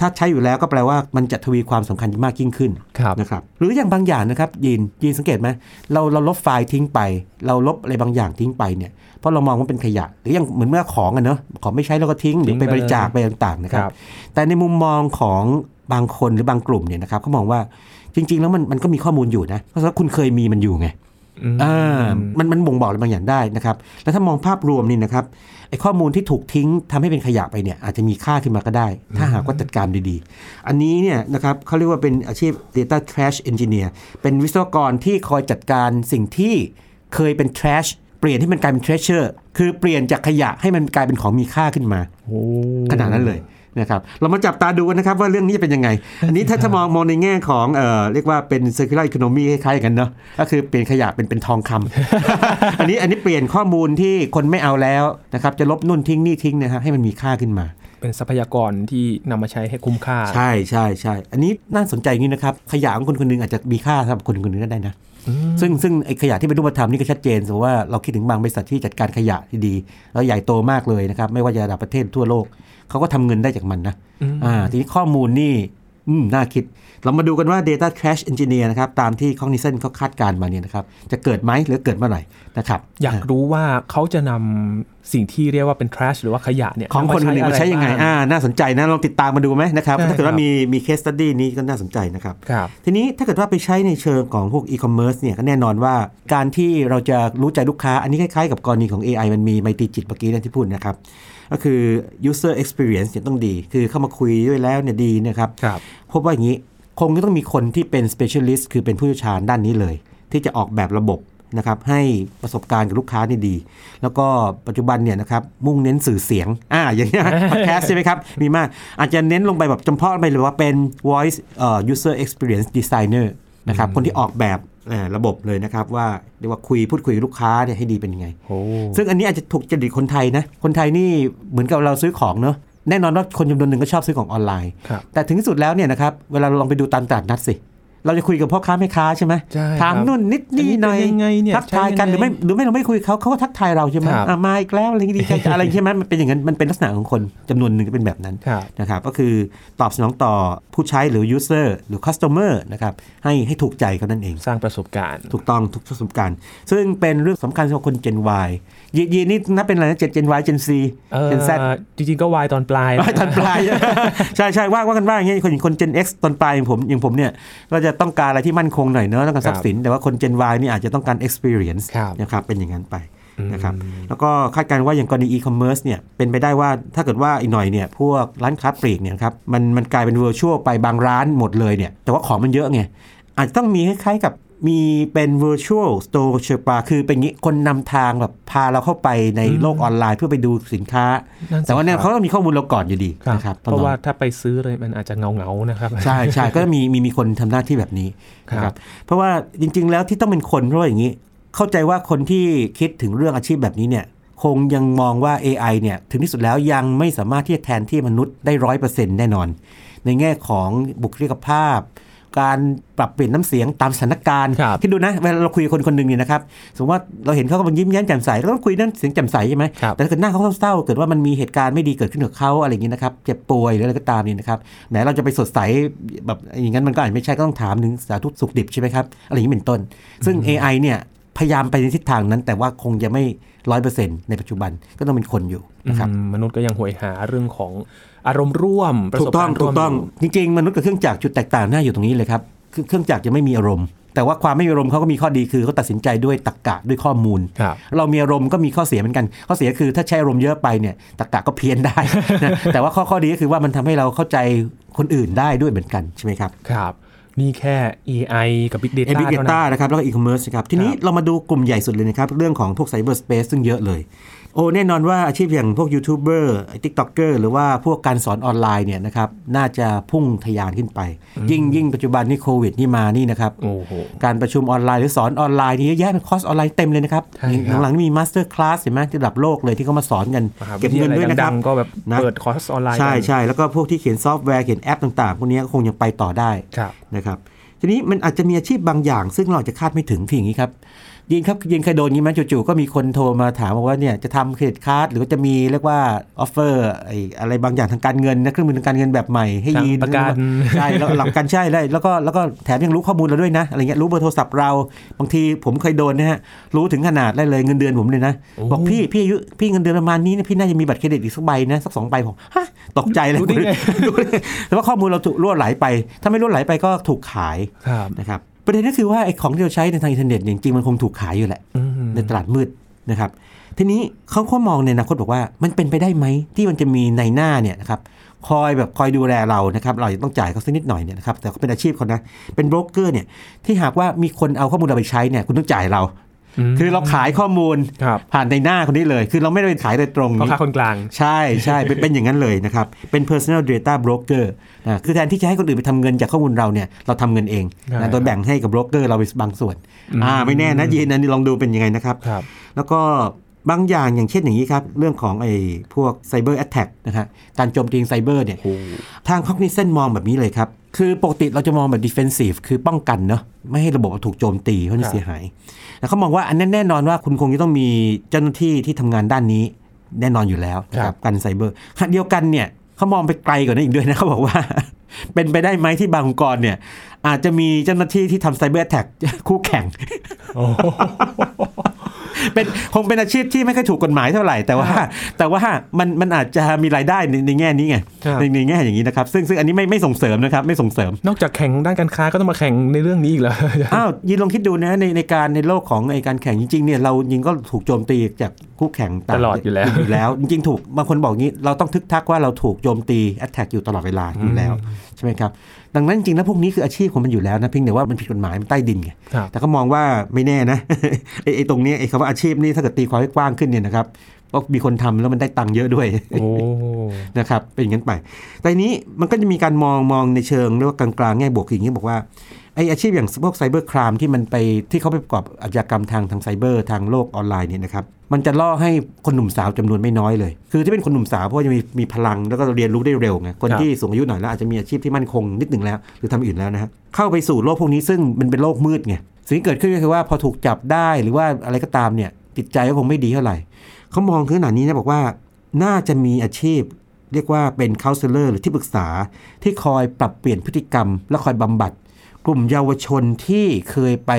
ถ้าใช้อยู่แล้วก็แปลว่ามันจะทวีความสำคัญมากยิ่งขึ้นครับนะครับหรืออย่างบางอย่างนะครับยินยินสังเกตไหมเราเราลบไฟล์ทิ้งไป เราลบอะไรบางอย่างทิ้งไปเนี่ยเพราะเรามองว่าเป็นขยะ หรืออย่างเหมือนเมื่อของอะเนอะของไม่ใช้เราก็ทิ้งหรือไปทิ้งไปบริจาคไปต่างๆนะครับครับ แต่ในมุมมองของบางคนหรือบางกลุ่มเนี่ยนะครับเขามองว่าจริง ๆ แล้วมันมันก็มีข้อมูลอยู่นะเพราะว่าคุณเคยมีมันอยู่ไง อืมอ่ามันมันบ่งบอกอะไรบางอย่างได้นะครับ แล้วถ้ามองภาพรวมนี่นะครับไอ้ข้อมูลที่ถูกทิ้งทำให้เป็นขยะไปเนี่ยอาจจะมีค่าขึ้นมาก็ได้ ถ้าหากว่าจัดการดีๆ อันนี้เนี่ยนะครับเขาเรียกว่าเป็นอาชีพ data trash engineer เป็นวิศวกรที่คอยจัดการสิ่งที่เคยเป็น trash เปลี่ยนให้มันกลายเป็น treasure คือเปลี่ยนจากขยะให้มันกลายเป็นของมีค่าขึ้นมาโอ้ขนาดนั้นเลย นะครับเรามาจับตาดูกันนะครับว่าเรื่องนี้จะเป็นยังไง อันนี้ถ้าถ้ามองมองในแง่ของเอ่อเรียกว่าเป็น circular economy คล้ายๆกันเนาะก็คือเปลี่ยนขยะเป็นเป็นทองคำอันนี้อันนี้เปลี่ยนข้อมูลที่คนไม่เอาแล้วนะครับจะลบนู่นทิ้งนี่ทิ้งนะครับให้มันมีค่าขึ้นมา เป็นทรัพยากรที่นำมาใช้ให้คุ้มค่า ใช่ใช่ใช่อันนี้น่าสนใจอย่างนี้นะครับขยะของคนคนหนึงอาจจะมีค่าสำหรับคนคนหนึงก็ได้นะซึ่งซึ่งไอ้ขยะที่เป็นรูปธรรมนี่ก็ชัดเจนสมมติว่าเราคิดถึงบางบริษัทที่จัดการขยะที่ดี แล้วใหญ่โตมากเลยนะครับ ไม่ว่าจะระดับประเทศทั่วโลก เขาก็ทำเงินได้จากมันนะอ่าทีนี้ข้อมูลนี่อืมน่าคิด เรามาดูกันว่า Data Crash Engineer นะครับ ตามที่ Cognizant เขาคาดการณ์มาเนี่ยนะครับ จะเกิดไหมหรือเกิดเมื่อไหร่นะครับ อยากรู้ว่าเขาจะนำสิ่งที่เรียกว่าเป็น trash หรือว่าขยะเนี่ยของคนคนหนึ่งมาใช้ยังไงบ้าอ่าน่าสนใจนะ ลองติดตามมาดูไหมนะครับใช่ถ้าเกิดว่าครับมีมี case study นี้ก็น่าสนใจนะครับครับ ทีนี้ถ้าเกิดว่าไปใช้ในเชิงของพวก e-commerce เนี่ยก็แน่นอนว่าการที่เราจะรู้ใจลูกค้าอันนี้คล้ายๆ กับกรณีของ AI มันมีไมตรีจิตเมื่อกี้นะที่พูดนะครับ ก็คือ user experience เนี่ยต้องดี คือเข้ามาคุยด้วยแล้วเนี่ยดีนะครับครับพบว่าอย่างนี้คงจะต้องมีคนที่เป็น specialist คือเป็นผู้เชี่ยวชาญด้านนี้เลย ที่จะออกแบบระบบนะครับให้ประสบการณ์กับลูกค้านี่ดี แล้วก็ปัจจุบันเนี่ยนะครับมุ่งเน้นสื่อเสียงอ่าอย่างเงี้ยพอดแคสใช่ไหมครับมีมาก อาจจะเน้นลงไปแบบจำเพาะไปเลยว่าเป็น voice เอ่อ user experience designer นะครับคนที่ออกแบบเอ่อ ระบบเลยนะครับว่าเรียกว่าคุยพูดคุยกับลูกค้าเนี่ยให้ดีเป็นยังไงโอ้ซึ่งอันนี้อาจจะถูกจริตคนไทยนะ คนไทยนี่เหมือนกับเราซื้อของเนอะแน่นอนว่าคนจำนวนหนึ่งก็ชอบซื้อของออนไลน์ครับแต่ถึงที่สุดแล้วเนี่ยนะครับเวลาเราลองไปดูตามตลาดนัดสิ เราจะคุยกับพ่อค้าแม่ค้าใช่ไหมใช่ถามครับนู่นนิดนี่หน่อยอันนี้เป็นยังไงเนี่ยทักทายกันหใช้รือยังไงไม่หรือไม่เราไม่คุยกับเขาเขาก็ทักทายเราใช่ไหมครับอะมาอีกแล้วอะไรอย่างงี้ดีใจจังอะไรใช่ไหมมันเป็นอย่างนั้นมันเป็นลักษณะของคนจำนวนหนึ่งก็เป็นแบบนั้นครับนะครับก็คือตอบสนองต่อผู้ใช้หรือ user หรือ customer นะครับให้ให้ถูกใจเขานั่นเอง สร้างประสบการณ์ ถูกต้องทุกประสบการณ์ ซึ่งเป็นเรื่องสำคัญสำหรับคน Gen Y ยียีนี่นับเป็นอะไรนะ Gen Gen Y Gen C เออ Gen Z จริงๆก็วายตอนปลายตอนปลายใช่ใช่ว่าว่ากันว่าอย่างเงี้ยคนอย่างคน Gen X ตอนปลายอย่างผมอย่างผมเนี่ยก็จะต้องการอะไรที่มั่นคงหน่อยเนอะต้องการทรัพย์สิน แต่ว่าคน Gen Y นี่อาจจะต้องการ experience ครับนะครับเป็นอย่างนั้นไปนะครับแล้วก็คาดการณ์ว่าอย่างกรณี e-commerce เนี่ยเป็นไปได้ว่าถ้าเกิดว่าอีกหน่อยเนี่ยพวกร้านค้าปลีกเนี่ยครับมันมันกลายเป็น virtual ไปบางร้านหมดเลยเนี่ยแต่ว่าของมันเยอะไงอาจจะต้องมีคล้ายๆกับ มีเป็น virtual store เชปาคือเป็นงี้คนนำทางแบบพาเราเข้าไปในโลกออนไลน์เพื่อไปดูสินค้านั่นสิแต่ว่าเนี่ยครับเขาต้องมีข้อมูลเราก่อนอยู่ดีครับนะครับเพราะว่าต้องถ้าไปซื้อเลยมันอาจจะเงาเงาๆนะครับ ใช่ใช่ก็มีมีมีคนทำหน้าที่แบบนี้นะคครัรับบเพราะว่าจริง ๆ แล้วที่ต้องเป็นคนเพราะว่าอย่างนี้ เข้าใจว่าคนที่คิดถึงเรื่องอาชีพแบบนี้เนี่ยคงยังมองว่า AI เนี่ยถึงที่สุดแล้วยังไม่สามารถที่จะแทนที่มนุษย์ได้ร้อยเปอร์เซ็นต์แน่นอน ในแง่ของบุคลิกภาพ การปรับเปลี่ยนน้ำเสียงตามสถานการณ์ครับคิดดูนะเวลาเราคุยกับคนคนหนึ่งเนี่ยนะครับสมมติว่าเราเห็นเขากำลังยิ้มแย้มแจ่มใสเราต้องคุยนั่นเสียงแจ่มใสใช่ไหมครับแต่ถ้าเกิดหน้าเขาเศร้าๆเกิดว่ามันมีเหตุการณ์ไม่ดีเกิดขึ้นกับเขาอะไรอย่างนี้นะครับเจ็บป่วยหรืออะไรก็ตามนี่นะครับแหมเราจะไปสดใสแบบอย่างนั้นมันก็อาจจะไม่ใช่ก็ต้องถามถึงสาธุสุขดิบใช่ไหมครับอะไรอย่างนี้เป็นต้น ซึ่ง AI เนี่ยพยายามไปในทิศทางนั้น แต่ว่าคงจะไม่ร้อยเปอร์เซ็นต์ในปัจจุบันก็ต้องเป็นคนอยู่นะครับอืมมนุษย์ก็ยังโหยหาเรื่องของ อารมณ์ร่วมประสบกาองรณ์ถูร่วม ถูกต้องถูกต้องจริงๆมนุษย์กับเครื่องจักรจุดแตกต่างหน้าอยู่ตรงนี้เลยครับคือเครื่องจักรจะไม่มีอารมณ์ แต่ว่าความไม่มีอารมณ์เขาก็มีข้อดีคือเขาตัดสินใจด้วยตรรกะด้วยข้อมูลครับเรามีอารมณ์ก็มีข้อเสียเหมือนกัน ข้อเสียคือถ้าใช้อารมณ์เยอะไปเนี่ยตรรกะก็เพี้ยนได้นะแต่ว่าข้อข้อดีก็คือว่ามันทำให้เราเข้าใจคนอื่นได้ด้วยเหมือนกันใช่ไหมครับครับนี่แค่ AI กับ Big เอ Data Big Data เท่าต้านั้นนะครับ แล้วก็อีคอมเมิร์ซครับ ทีนี้ครับเรามาดูกลุ่มใหญ่สุดเลยนะครับ เรื่องของพวก cyberspace ซึ่งเยอะเลยโอ้แน่นอนว่าอาชีพอย่างพวกยูทูบเบอร์ทิกต็อกเกอร์หรือว่าพวกการสอนออนไลน์เนี่ยนะครับน่าจะพุ่งทะยานขึ้นไป ยิ่งยิ่งปัจจุบันนี่โควิดนี่มานี่นะครับโอ้โหการประชุมออนไลน์หรือสอนออนไลน์นี่เยอะแยะเป็นคอร์สออนไลน์เต็มเลยนะครับใช่ครับหลังๆนี่มี master class เห็นไหมระดับโลกเลยที่เขามาสอนกันเก็บเงินด้วยนะคดัรับ มหาวิทยาลัยดังๆก็แบบนะเปิดคอร์สออนไลน์ใช่กันใช่แล้วก็พวกที่เขียนซอฟต์แวร์เขียนแอปต่างๆพวกนี้ก็คงยังไปต่อได้ครับนะครับทีนี้มันอาจจะมีอาชีพบางอย่าง ซึ่งเราอาจจะคาดไม่ถึงคืออย่างนี้ครับ ยินครับยินเคยโดนอย่างนี้ไหมจู่ๆก็มีคนโทรมาถามบอกว่าเนี่ยจะทำเครดิตการ์ดหรือว่าจะมีเรียกว่าoffer ไอ้อะไรบางอย่างทางการเงินนะเครื่องมือทางการเงินแบบใหม่ให้ทางยีนประกันใช่แล้วหลักการใช่ได้แล้วก็แล้วก็แถมยังรู้ข้อมูลเราด้วยนะอะไรเงี้ยรู้เบอร์โทรศัพท์เราบางทีผมเคยโดนนะฮะรู้ถึงขนาดได้เลยเงินเดือนผมเลยนะโอ้บอกพี่พี่อายุพี่เงินเดือนประมาณนี้นะพี่น่าจะมีบัตรเครดิตอีกสักใบนะสักสองใบผมฮะตกใจเลยรู้ได้ไงดูเลยแต่ว่าข้อมูลเราถูกรั่วไหลไป ถ้าไม่รั่วไหลไปก็ถูกขายครับนะครับ ประเด็นก็คือว่าไอ้ของที่เราใช้ในทางอินเทอร์เน็ตเนี่ยจริงๆมันคงถูกขายอยู่แหละอืมในตลาดมืดนะครับ ทีนี้เขาก็มองในอนาคตบอกว่ามันเป็นไปได้ไหมที่มันจะมีในหน้าเนี่ยนะครับคอยแบบคอยดูแลเรานะครับ เราจะต้องจ่ายเขาสักนิดหน่อยเนี่ยนะครับแต่เขาเป็นอาชีพเขานะเป็นโบรกเกอร์เนี่ยที่หากว่ามีคนเอาข้อมูลเราไปใช้เนี่ยคุณต้องจ่ายเราม คือเราขายข้อมูลครับผ่านในหน้าคนนี้เลย คือเราไม่ได้ไปขายโดยตรงพ่อค้าคนกลาง ใช่ใช่เป็นเป็นอย่างนั้นเลยนะครับ เป็น personal data broker นะคือแทนที่จะให้คนอื่นไปทำเงินจากข้อมูลเราเนี่ยเราทำเงินเองใช่นะโดยแบ่งให้กับ broker เราไปบางส่วนอ่าไม่แน่นะยีนอันนี้ลองดูเป็นยังไงนะครับครับ แล้วก็บางอย่างอย่างเช่นอย่างนี้ครับ เรื่องของไอ้พวก cyber attack นะฮะการโจมตีไซเบอร์เนี่ยโอ้ทาง Cognizant มองแบบนี้เลยครับ คือปกติเราจะมองแบบ defensive คือป้องกันเนาะไม่ให้ระบบถูกโจมตีเพราะมันเสียหายแต่เขามองว่าอันนั้นแน่นอนว่าคุณคงจะต้องมีเจ้าหน้าที่ที่ทำงานด้านนี้แน่นอนอยู่แล้วนะครับกันไซเบอร์ขณะเดียวกันเนี่ยเขามองไปไกลกว่านั้นอีกด้วยนะเขาบอกว่า เป็นไปได้ไหมที่บางองค์กรเนี่ย อาจจะมีเจ้าหน้าที่ที่ทำไซเบอร์แท็กคู่แข่งโอ้ เป็นคงเป็นอาชีพที่ไม่ค่อยถูกกฎหมายเท่าไหร่ แต่ว่า แต่ว่ามันมันอาจจะมีรายได้ในในแง่นี้ไงครับในในแง่อย่างนี้นะครับ ซึ่งซึ่งอันนี้ไม่ไม่ส่งเสริมนะครับ ไม่ส่งเสริม นอกจากแข่งด้านการค้าก็ต้องมาแข่งในเรื่องนี้อีกแล้วอ้าวยินลองคิดดูนะในในการในโลกของไอการแข่งจริงๆเนี่ยเรายิงก็ถูกโจมตีจาก คู่แข่งางตลอดอยู่แล้วอยู่แล้ว จริงๆถูกบางคนบอกงี้เราต้องทึกทักว่าเราถูกโจมตีแอตแทกอยู่ตลอดเวลาอยู่แล้วใช่ไหมครับดังนั้นจริงๆแล้วพวกนี้คืออาชีพของมันอยู่แล้วนะเพียงแต่ว่ามันผิดกฎหมายมันใต้ดินไงครับแต่ก็มองว่าไม่แน่นะไอ้ไอ้ตรงเนี้ยไอ้คำว่าอาชีพนี่ถ้าเกิดตีความให้กว้างขึ้นเนี่ยนะครับก็มีคนทำแล้วมันได้ตังค์เยอะด้วยโอ้นะครับเป็นอย่างนั้นไปแต่ทีนี้มันก็จะมีการมองมองในเชิงเรียกว่ากลางๆแง่บวกคืออย่างนี้บอกว่า ไอ้อาชีพอย่างพวกไซเบอร์ครามที่มันไปที่เขาไปประกอบอาชญากรรมทางทางไซเบอร์ทางโลกออนไลน์เนี่ยนะครับมันจะล่อให้คนหนุ่มสาวจำนวนไม่น้อยเลย คือที่เป็นคนหนุ่มสาวเพราะว่าจะมีมีพลังแล้วก็เรียนรู้ได้เร็วไงคนที่สูงอายุหน่อยแล้วอาจจะมีอาชีพที่มั่นคงนิดหนึ่งแล้ว หรือทำอื่นแล้วนะฮะเข้าไปสู่โลกพวกนี้ซึ่งมันเป็นโลกมืดไงสิ่งที่เกิดขึ้นก็คือว่าพอถูกจับได้หรือว่าอะไรก็ตามเนี่ยจิตใจก็คงไม่ดีเท่าไหร่เขามองขนาดนี้นะบอกว่าน่าจะมีอาชีพเรียกว่าเป็น c o u n s e l o r หรือที่ปรึกษาที่คอยปรับเปลี่ยนพฤติกรรม และคอยบำบัด กลุ่มเยาวชนที่เคยไป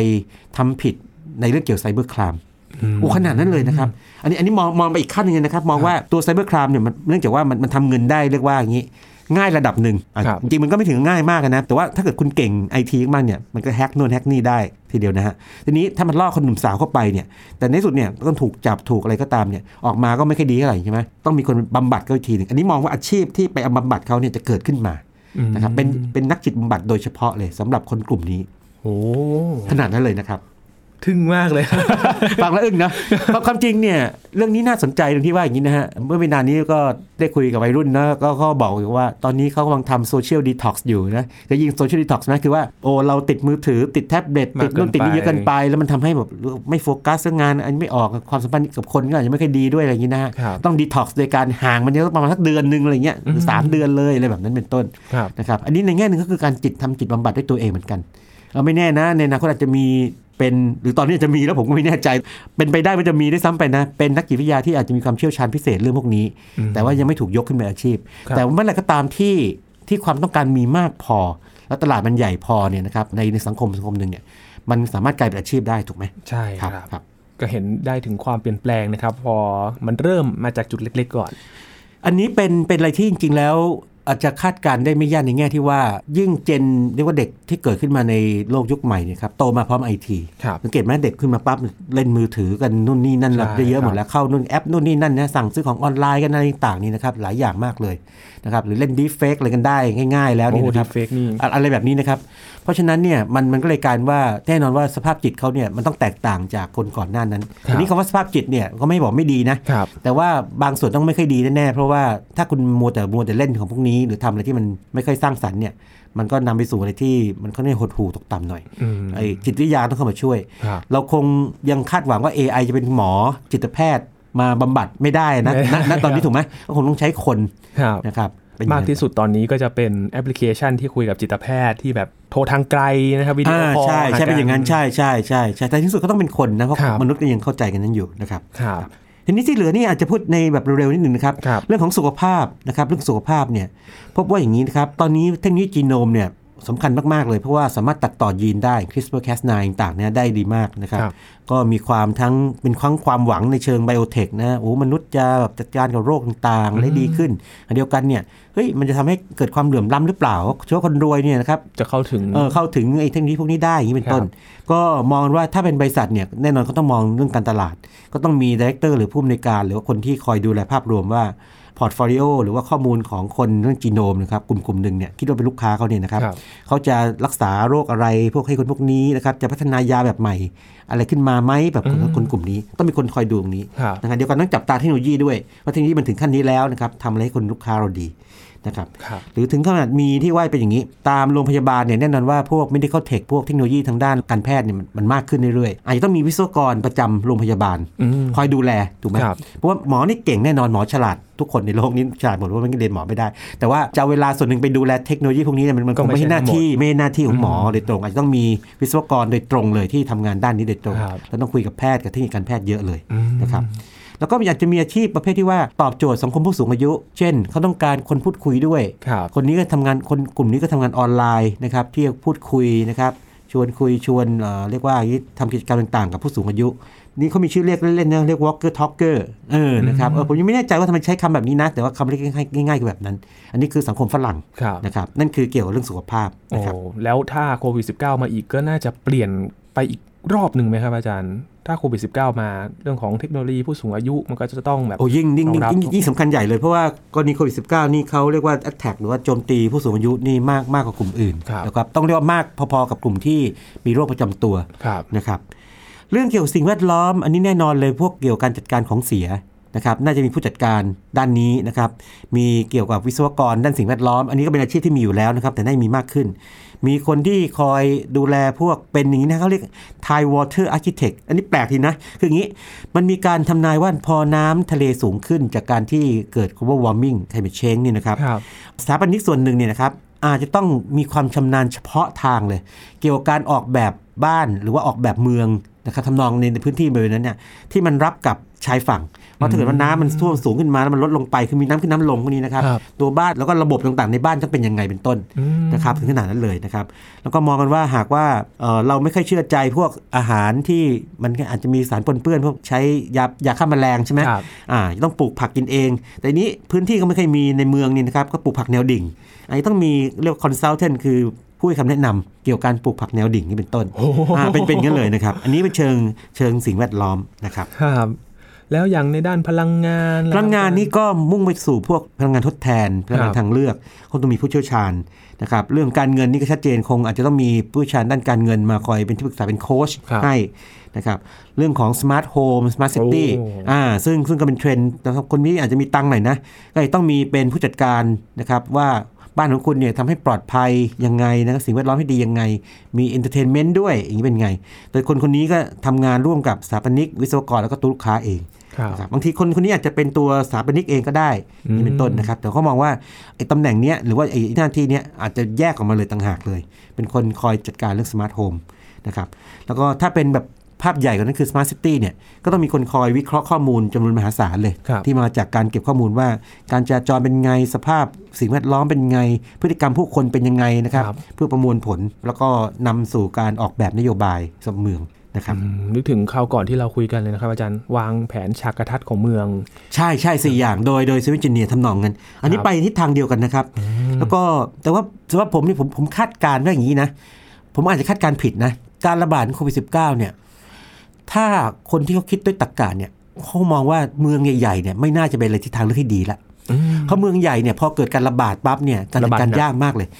ทำผิดในเรื่องเกี่ยวกับไซเบอร์ครามโอ้ขนาดนั้นเลยนะครับ อันนี้อันนี้มองมองไปอีกขั้นหนึงเลยนะครับ มองว่าตัวไซเบอร์ครามเนี่ยมันเนื่องจากว่ามันมันทำเงินได้เรียกว่าอย่างนี้ ง่ายระดับหนึ่งอะครับจริงๆมันก็ไม่ถึงง่ายมากนะ แต่ว่าถ้าเกิดคุณเก่งไอทีมากเนี่ยมันก็แฮกโน่นแฮกนี่ได้ทีเดียวนะฮะทีนี้ถ้ามันล่อคนหนุ่มสาวเข้าไปเนี่ย แต่ในที่สุดเนี่ยต้องถูกจับถูกอะไรก็ตามเนี่ยออกมาก็ไม่ค่อยดีเท่าไหร่ใช่ไหมต้องมีคนบำบัดเขาอีกทีหนึ่งอันนี้มองว่าอาชีพที่ไปเอาบำบัดเขาเนี่ยจะเกิดขึ้นมา นะครับเป็นเป็นนักจิตบำบัดโดยเฉพาะเลยสำหรับคนกลุ่มนี้โอ้ขนาดนั้นเลยนะครับ ทึ่งมากเลย ฟังแล้วอึ้งนะเพราะความจริงเนี่ยเรื่องนี้น่าสนใจตรงที่ว่าอย่างนี้นะฮะ เมื่อไม่นานนี้ก็ได้คุยกับวัยรุ่นนะก็เขาบอกอยู่ว่าตอนนี้เขากำลังทำ social detox อยู่นะก็ยิ่ง social detox นะคือว่าโอ้เราติดมือถือติดแท็บเล็ตมากติดนู่นเกินติดนี่ไปเยอะเกินไป แล้วมันทำให้แบบไม่โฟกัสเรื่องงาน อันนี้ไม่ออกความสัมพันธ์กับคนก็อาจจะไม่ค่อยดีด้วยอะไรอย่างนี้นะฮะครับต้องดีท็อกซ์โดยการห่างมันเนี่ยประมาณสักเดือนหนึงอะไรเงี้ยหรือสามเดือนเลยอะไรแบบนั้นเป็นต้นครับนะครับอันนี้ในแง่หนึ่งก็คือการจิตทำจิตบำบัดด้วยตัวเองเหมือนกันเอาไม่แน่นะในอนาคตอาจจะมี เป็นหรือตอนนี้อาจจะมีแล้วผมก็ไม่แน่ใจ เป็นไปได้ว่าจะมีได้วยซ้ำไปนะ เป็นนักจิตวิทยาที่อาจจะมีความเชี่ยวชาญพิเศษเรื่องพวกนี้ แต่ว่ายังไม่ถูกยกขึ้นเป็นอาชีพครับแต่ว่าเมื่อไหร่ก็ตามที่ที่ความต้องการมีมากพอ แล้วตลาดมันใหญ่พอเนี่ยนะครับในในสังคมสังคมหนึ่งเนี่ยมันสามารถกลายเป็นอาชีพได้ถูกไหมใช่ครับครับก็เห็นได้ถึงความเปลี่ยนแปลงนะครับ พอมันเริ่มมาจากจุดเล็ก ๆ ก่อน อันนี้เป็นเป็นอะไรที่จริง ๆ แล้วอาจจะคาดการณ์ได้ไม่ยากในแง่ที่ว่า ยิ่งเจนเรียกว่าเด็กที่เกิดขึ้นมาในโลกยุคใหม่เนี่ยครับโตมาพร้อมไอทีครับสังเกตไหมเด็กขึ้นมาปั๊บเล่นมือถือกันนู่นนี่นั่นใช่รับได้เยอะหมครัดบแล้วเข้านู่นแอปนู่นนี่นั่นนะสั่งซื้อของออนไลน์กันอะไรต่างๆนี่นะครับหลายอย่างมากเลย นะครับหรือเล่นดีเฟกอะไรกันได้ง่ายๆ แล้วโอ้นี่โหนะคดีรับเฟกนี่อะอะไรแบบนี้นะครับ เพราะฉะนั้นเนี่ยมันมันก็เลยกลารว่าแน่นอนว่าสภาพจิตเขาเนี่ยมันต้องแตกต่างจากคนก่อนหน้านั้นครับทีนี้คำว่าสภาพจิตเนี่ยก็ไม่บอกไม่ดีนะครับแต่ว่าบางส่วนต้องไม่ค่อยดีแน่ๆเพราะว่าถ้าคุณมัวแต่มัวแต่เล่นของพวกนี้ หรือทำอะไรที่มันไม่ค่อยสร้างสรรค์เนี่ยมันก็นำไปสู่อะไรที่มันค่อนข้างหดหู่ตกต่ำหน่อยอืมไอ้จิตวิทยาต้องเข้ามาช่วยครับเราคงยังคาดหวังว่า AI จะเป็นหมอจิตแพทย์ มาบำบัดไม่ได้นะไม่ได้ณณตอนนี้ถูกไหมก็คงต้องใช้คนครับนะครับเป็นอย่งมากนั้นที่สุดตอนนี้ก็จะเป็นแอปพลิเคชันที่คุยกับจิตแพทย์ที่แบบโทรทางไกลนะครับวิดีโออ่าคอลใช่ใช่เป็นอย่างนั้นหกัใช่ใช่ใช่ใช่แต่ที่สุดก็ต้องเป็นคนนะเพราะครับมนุษย์ก็ยังเข้าใจกันนั้นอยู่นะครับครับทีนี้ที่เหลือนี่อาจจะพูดในแบบเร็วๆนิดหนึ่งนะครับครับเรื่องของสุขภาพนะครับเรื่องสุขภาพเนี่ยพบว่าอย่างนี้นะครับตอนนี้เทคโนโลยีจีโนมเนี่ย สำคัญมาก ๆ เลยเพราะว่าสามารถตัดต่อยีนได้ CRISPR-Cas9 ต่างๆเนี่ยได้ดีมากนะครับครับ ก็มีความทั้งเป็นความความหวังในเชิง biotech นะโอ้มนุษย์จะแบบจัดการกับโรคต่างๆได้ดีขึ้นอันเดียวกันเนี่ยเฮ้ยมันจะทำให้เกิดความเหลื่อมล้ำหรือเปล่าเฉพาะคนรวยเนี่ยนะครับจะเข้าถึงเออเข้าถึงไอ้เทคโนโลยีพวกนี้ได้อย่างนี้เป็นต้น ก็มองว่าถ้าเป็นบริษัทเนี่ยแน่นอนเขาต้องมองเรื่องการตลาด ก็ต้องมี director หรือผู้อำนวยการ หรือว่าคนที่คอยดูแลภาพรวมว่า portfolio หรือว่าข้อมูลของคนเรื่องจีโนมนะครับกลุ่มกลุ่มหนึ่งเนี่ยคิดว่าเป็นลูกค้าเขาเนี่ยนะครับครับเขาจะรักษาโรคอะไรพวกให้คนพวกนี้นะครับจะพัฒนายาแบบใหม่ อะไรขึ้นมาไหมแบบคนคนกลุ่มนี้ ต้องมีคนคอยดูตรงนี้ครับนะครับเดียวกันต้องจับตาเทคโนโลยีด้วยว่าเทคโนโลยีมันถึงขั้นนี้แล้วนะครับทำอะไรให้คนลูกค้าเราดีนะครับครับหรือถึงขนาดมีที่ว่าเป็นอย่างนี้ ตามโรงพยาบาลเนี่ยแน่นอนว่าพวก medical tech พวกเทคโนโลยีทางด้านการแพทย์เนี่ยมันมันมากขึ้นเรื่อยๆอาจจะต้องมีวิศวกรประจำโรงพยาบาลอืมคอยดูแลถูกไหมครับเพราะว่าหมอนี่เก่งแน่นอนหมอฉลาดทุกคนในโลกนี้ฉลาดหมดว่ามันก็เรียนหมอไม่ได้ แต่ว่าจะเอาเวลาส่วนหนึ่งไปดูแลเทคโนโลยีพวกนี้เนี่ยมันมันก็คงไม่ไม่ใช่ใช่หน้าทั้งหมดที่ไม่ใช่หน้าที่ของหมอโดยตรงอาจจะต้องมีวิศวกรโดยตรงเลยที่ทำงานด้านนี้โดยตรงครับแล้วต้องคุยกับแพทย์กับเทคนิคการแพทย์เยอะเลยอืมนะครับแล้วก็อาจจะมีอาชีพประเภทที่ว่าตอบโจทย์สังคมผู้สูงอายุ เช่น เขาต้องการคนพูดคุยด้วยครับคนนี้ก็ทำงานคนกลุ่มนี้ก็ทำงานออนไลน์นะครับที่พูดคุยนะครับชวนคุยชวนเอ่อเรียกว่าอย่างนี้ทำกิจกรรมต่างๆ กับผู้สูงอายุ นี่เขามีชื่อเรียกเล่นๆนะเรียก walker talker เออนะครับเออผมยังไม่แน่ใจว่าทำไมใช้คำแบบนี้นะ แต่ว่าคำเรียกง่ายๆคือแบบนั้น อันนี้คือสังคมฝรั่งครับนะครับนั่นคือเกี่ยวกับเรื่องสุขภาพโอ้นะครับแล้วถ้าโควิด -19 มาอีกก็น่าจะเปลี่ยนไปอีก รอบหนึ่งไหมครับอาจารย์ ถ้าโควิด -19 มาเรื่องของเทคโนโลยีผู้สูงอายุมันก็จะต้องแบบโอ้ยิ่งยิ่งยิ่งรองรับยิ่งยิ่งสำคัญใหญ่เลยเพราะว่ากรณีโควิด -19 นี่เขาเรียกว่า attack หรือว่าโจมตีผู้สูงอายุนี่มากมากกว่ากลุ่มอื่นครับนะครับต้องเรียกว่ามากพอๆกับกลุ่มที่มีโรคประจำตัวครับนะครับ เรื่องเกี่ยวกับสิ่งแวดล้อม อันนี้แน่นอนเลยพวกเกี่ยวกับการจัดการของเสีย นะครับน่าจะมีผู้จัดการด้านนี้นะครับมีเกี่ยวกับวิศวกรด้านสิ่งแวดล้อม อันนี้ก็เป็นอาชีพที่มีอยู่แล้วนะครับแต่น่าจะมีมากขึ้น มีคนที่คอยดูแลพวกเป็นอย่างนี้นะเขาเรียก Thai Water Architect อันนี้แปลกทีนะ คืออย่างนี้มันมีการทำนายว่าพอน้ำทะเลสูงขึ้นจากการที่เกิด global warming climate change นี่นะครับครับสถาปนิกส่วนหนึ่งเนี่ยนะครับอาจจะต้องมีความชำนาญเฉพาะทางเลย เกี่ยวกับการออกแบบบ้านหรือว่าออกแบบเมืองนะครับทำนองในในพื้นที่บริเวณนั้นเนี่ยที่มันรับกับชายฝั่ง ว่าถ้าเกิดว่าน้ำมันท่วมสูงขึ้นมาแล้วมันลดลงไปคือมีน้ำขึ้นน้ำลงพวกนี้นะครับครับตัวบ้านแล้วก็ระบบต่างๆในบ้านต้องเป็นยังไงเป็นต้นอืมนะครับถึงขนาดนั้นเลยนะครับแล้วก็มองกันว่าหากว่าเอ่อเราไม่ค่อยเชื่อใจพวกอาหารที่มันอาจจะมีสารปนเปื้อนพวกใช้ยายาฆ่าแมลงใช่ไหมครับอ่าต้องปลูกผักกินเอง แต่ทีนี้พื้นที่ก็ไม่เคอยมีในเมืองนี่นะครับก็ปลูกผักแนวดิ่งอันนี้ต้องมีเรียกคอนซัลเทนคือผู้ให้คำแนะนำเกี่ยวกับการปลูกผักแนวดิ่งนี่เป็นต้นโอ้โหอ่าเป็นเป็นงั้นเลยนะครับ อันนี้เป็นเชิงเชิงสิ่งแวดล้อมนะครับครับ แล้วอย่างในด้านพลังงาน พลังงานนี่ก็มุ่งไปสู่พวกพลังงานทดแทนพลังงาครันบทางเลือกคงต้องมีผู้เชี่ยวชาญนะครับเรื่องการเงินนี่ก็ชัดเจนคงอาจจะต้องมีผู้เชี่ยวชาญด้านการเงินมาคอยเป็นที่ปรึกษาเป็นโค้ชครับให้นะครับเรื่องของ smart home smart city โอ้อ่าซึ่งซึ่งก็เป็นเทรนด์แต่คนนี้อาจจะมีตังค์หน่อยนะก็เลยต้องมีเป็นผู้จัดการนะครับว่าบ้านของคุณเนี่ยทำให้ปลอดภัยยังไงนะครับสิ่งแวดล้อมให้ดียังไง มี entertainment ด้วยอย่างนี้เป็นไงแต่คนคนนี้ก็ทำงานร่วมกับสถาปนิกวิศวกรแล้วก็ตัวลูกค้าเองครั บนะครับบางทีคนคนนี้อาจจะเป็นตัวสถาปนิกเองก็ได้อืมนี่เป็นต้นนะครับ แต่เขามองว่าไอ้ตำแหน่งเนี้ยหรือว่าไอ้หน้าที่เนี้ยอาจจะแยกออกมาเลยต่างหากเลย เป็นคนคอยจัดการเรื่องสมาร์ทโฮมนะครับแล้วก็ถ้าเป็นแบบภาพใหญ่กว่านั้นคือ Smart City เนี่ยก็ต้องมีคนคอยวิเคราะห์ข้อมูลจำนวนมหาศาลเลยครับที่มาจากการเก็บข้อมูลว่า การจราจรเป็นไงสภาพสิ่งแวดล้อมเป็นไง พฤติกรรมผู้คนเป็นยังไงนะครับครับเพื่อประมวลผลแล้วก็นำสู่การออกแบบนโยบายสำหรับเมือง นะครับอืมนึกถึงคราวก่อนที่เราคุยกันเลยนะครับอาจารย์วางแผนฉากกระทัดของเมือง ใช่ใช่สี่อย่างโดยโดยซิวิจิเนียทำนองกัน อันนี้ครับไปทิศทางเดียวกันนะครับ แล้วก็แต่ว่าสำหรับผมนี่ผมผมคาดการณ์ว่าอย่างนี้นะ ผมอาจจะคาดการณ์ผิดนะ การระบาดของโควิด -19 เนี่ย ถ้าคนที่เขาคิดด้วยตรรกะเนี่ยเขามองว่าเมืองใหญ่ๆเนี่ยไม่น่าจะเป็นอะไรทิศทางเลือกที่ดีละอืมเพราะเมืองใหญ่เนี่ยพอเกิดการระบาดปั๊บเนี่ยการจัดระบาดการหนักยากมากเลยไ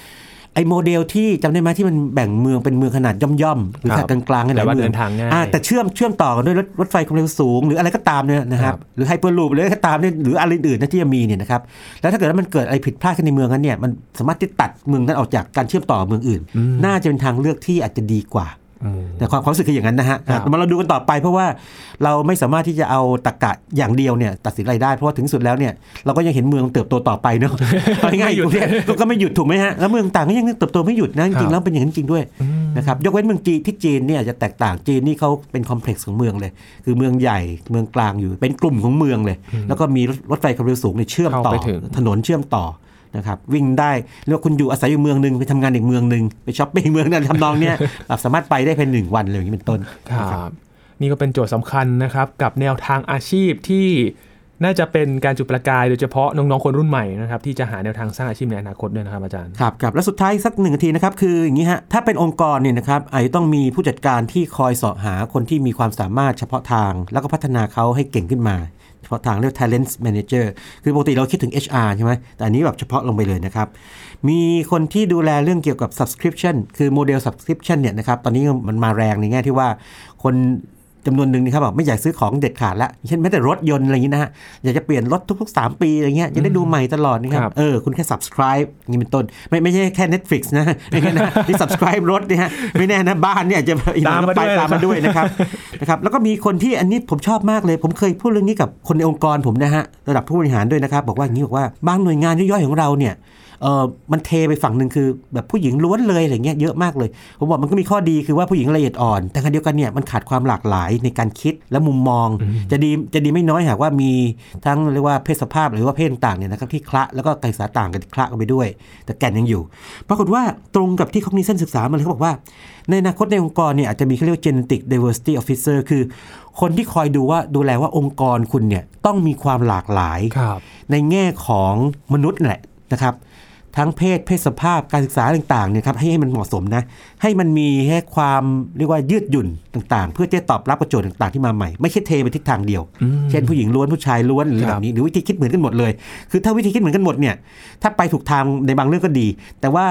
อ้โมเดลที่จำได้ไหมที่มันแบ่งเมืองเป็นเมืองขนาดย่อมๆหรือครับขนาดกลางๆให้หแต่ลายว่าเมืเดิองนทางง่ายอ่าแต่เชื่อมเชื่อมต่อกันด้วยรถรถไฟความเร็วสูง หรืออะไรก็ตามเนี่ยนะครัครับบหรือไฮเปอร์ลูปหรืออะไรก็ตามเนี่ยหรืออะไรอื่นๆนะที่จะมีเนี่ยนะครับแล้วถ้าเกิดว่ามันเกิดอะไรผิดพลาดขึ้นในเมืองนั้นเนี่ยมันสามารถที่ตัดเมืองนั้นออกจากการเชื่อมต่อเมืองอื่นอืมน่าจะเป็นทางเลือกที่อาจจะดีกว่าอืม แต่ความความรู้สึกคืออย่างนั้นนะฮะครับอะมาเราดูกันต่อไปเพราะว่าเราไม่สามารถที่จะเอาตรกกะอย่างเดียวเนี่ยตัดสินอะไรได้ เพราะว่าถึงสุดแล้วเนี่ยเราก็ยังเห็นเมืองเติบโตต่อไปเนาะเอาง่ายๆกรุงเทพก็ก็ไม่หยุดถูกไหมฮะแล้วเมืองต่างก็ยังเติบโตไม่หยุดนะจริงๆแล้วเป็นอย่างนั้นจริงด้วยอืมนะครับยกเว้นเมืองจีนที่จีนเนี่ยอาจจะแตกต่างจีนนี่เขาเป็นคอมเพล็กซ์ของเมืองเลย คือเมืองใหญ่เมืองกลางอยู่เป็นกลุ่มของเมืองเลย แล้วก็มีรถรถไฟความเร็วสูงเนี่ยเชื่อมต่อเข้าไปถึงถนนเชื่อมต่อ นะครับวิ่งได้เรียกว่าคุณอยู่อาศัยอยู่เมืองหนึ่งไปทำงานอีกเมืองหนึ่งไปช้อปปิ้งเมืองนั้นทำนองเนี้ยแบบสามารถไปได้ภายในหนึ่งวันเลยอย่างนี้เป็นต้นคนะรับนี่ก็เป็นโจทย์สำคัญนะครับกับแนวทางอาชีพที่น่าจะเป็นการจุดประกายโดยเฉพาะน้องๆคนรุ่นใหม่นะครับที่จะหาแนวทางสร้างอาชีพในอนาคตด้วยนะครับอาจารย์ครับครับแล้วสุดท้ายสักหนึ่งนาทีนะครับคืออย่างนี้ฮะถ้าเป็นองค์กรเนี่ยนะครับอาจจะต้องมีผู้จัดการที่คอยเสาะหาคนที่มีความสามารถเฉพาะทาง แล้วก็พัฒนาเขาให้เก่งขึ้นมา เฉพาะทางเรียก talent manager คือปกติเราคิดถึง HR ใช่ไหมแต่อันนี้แบบเฉพาะลงไปเลยนะครับ มีคนที่ดูแลเรื่องเกี่ยวกับ subscription คือโมเดล subscription เนี่ยนะครับ ตอนนี้มันมาแรงในแง่ที่ว่าคน จำนวนหนึ่งนะครับบอกไม่อยากซื้อของเด็ดขาดละเช่นแม้แต่รถยนต์อะไรอย่างนี้นะฮะอยากจะเปลี่ยนรถทุก ๆ 3 ปีอะไรเงี้ยจะได้ดูใหม่ตลอดนะครับครับเออคุณแค่ subscribe อย่างนี้เป็นต้น ไม่ไม่ใช่แค่ Netflix นะไม่ใช่นะที่ subscribe รถเนี่ยฮะไม่แน่นะบ้านเนี่ยอาจจะอีกหน่อยก็ไปตามมาด้วยนะครับนะครับแล้วก็มีคนที่อันนี้ผมชอบมากเลย ผมเคยพูดเรื่องนี้กับคนในองค์กรผมนะฮะระดับผู้บริหารด้วยนะครับบอกว่าอย่างนี้บอกว่าบางหน่วยงานย่อยๆของเราเนี่ยเออมันเทไปฝั่งหนึ่งคือแบบผู้หญิงล้วนเลยอะไรเงี้ยเยอะมากเลย ผมบอกมันก็มีข้อดีคือว่าผู้หญิงละเอียดอ่อน แต่ขณะเดียวกันเนี่ยมันขาดความหลากหลายในการคิดและมุมมอง จะดีจะดีไม่น้อยหากว่ามีทั้งเรียกว่าเพศสภาพหรือว่าเพศต่างๆเนี่ยนะครับที่คละแล้วก็การศึกษาต่างกันคละกันไปด้วย แต่แก่นยังอยู่ ปรากฏว่าตรงกับที่เขามีเส้นศึกษามาเลยเขาบอกว่า ในอนาคตในองค์กรเนี่ยอาจจะมีเขาเรียกว่า genetic diversity officer คือคนที่คอยดูว่าดูแลว่าองค์กรคุณเนี่ยต้องมีความหลากหลายครับในแง่ของมนุษย์นั่นแหละนะครับ ทั้งเพศเพศสภาพการศึกษาต่างๆเนี่ยครับให้ให้มันเหมาะสมนะ ให้มันมีแค่ความเรียกว่ายืดหยุ่นต่างๆ เพื่อจะตอบรับกับโจทย์ต่างๆที่มาใหม่ ไม่ใช่เทไปทิศทางเดียว เช่นผู้หญิงล้วนผู้ชายล้วนหรือคแบรับบนี้หรือวิธีคิดเหมือนกันหมดเลย คือถ้าวิธีคิดเหมือนกันหมดเนี่ยถ้าไปถูกทางในบางเรื่องก็ดี แต่ว่า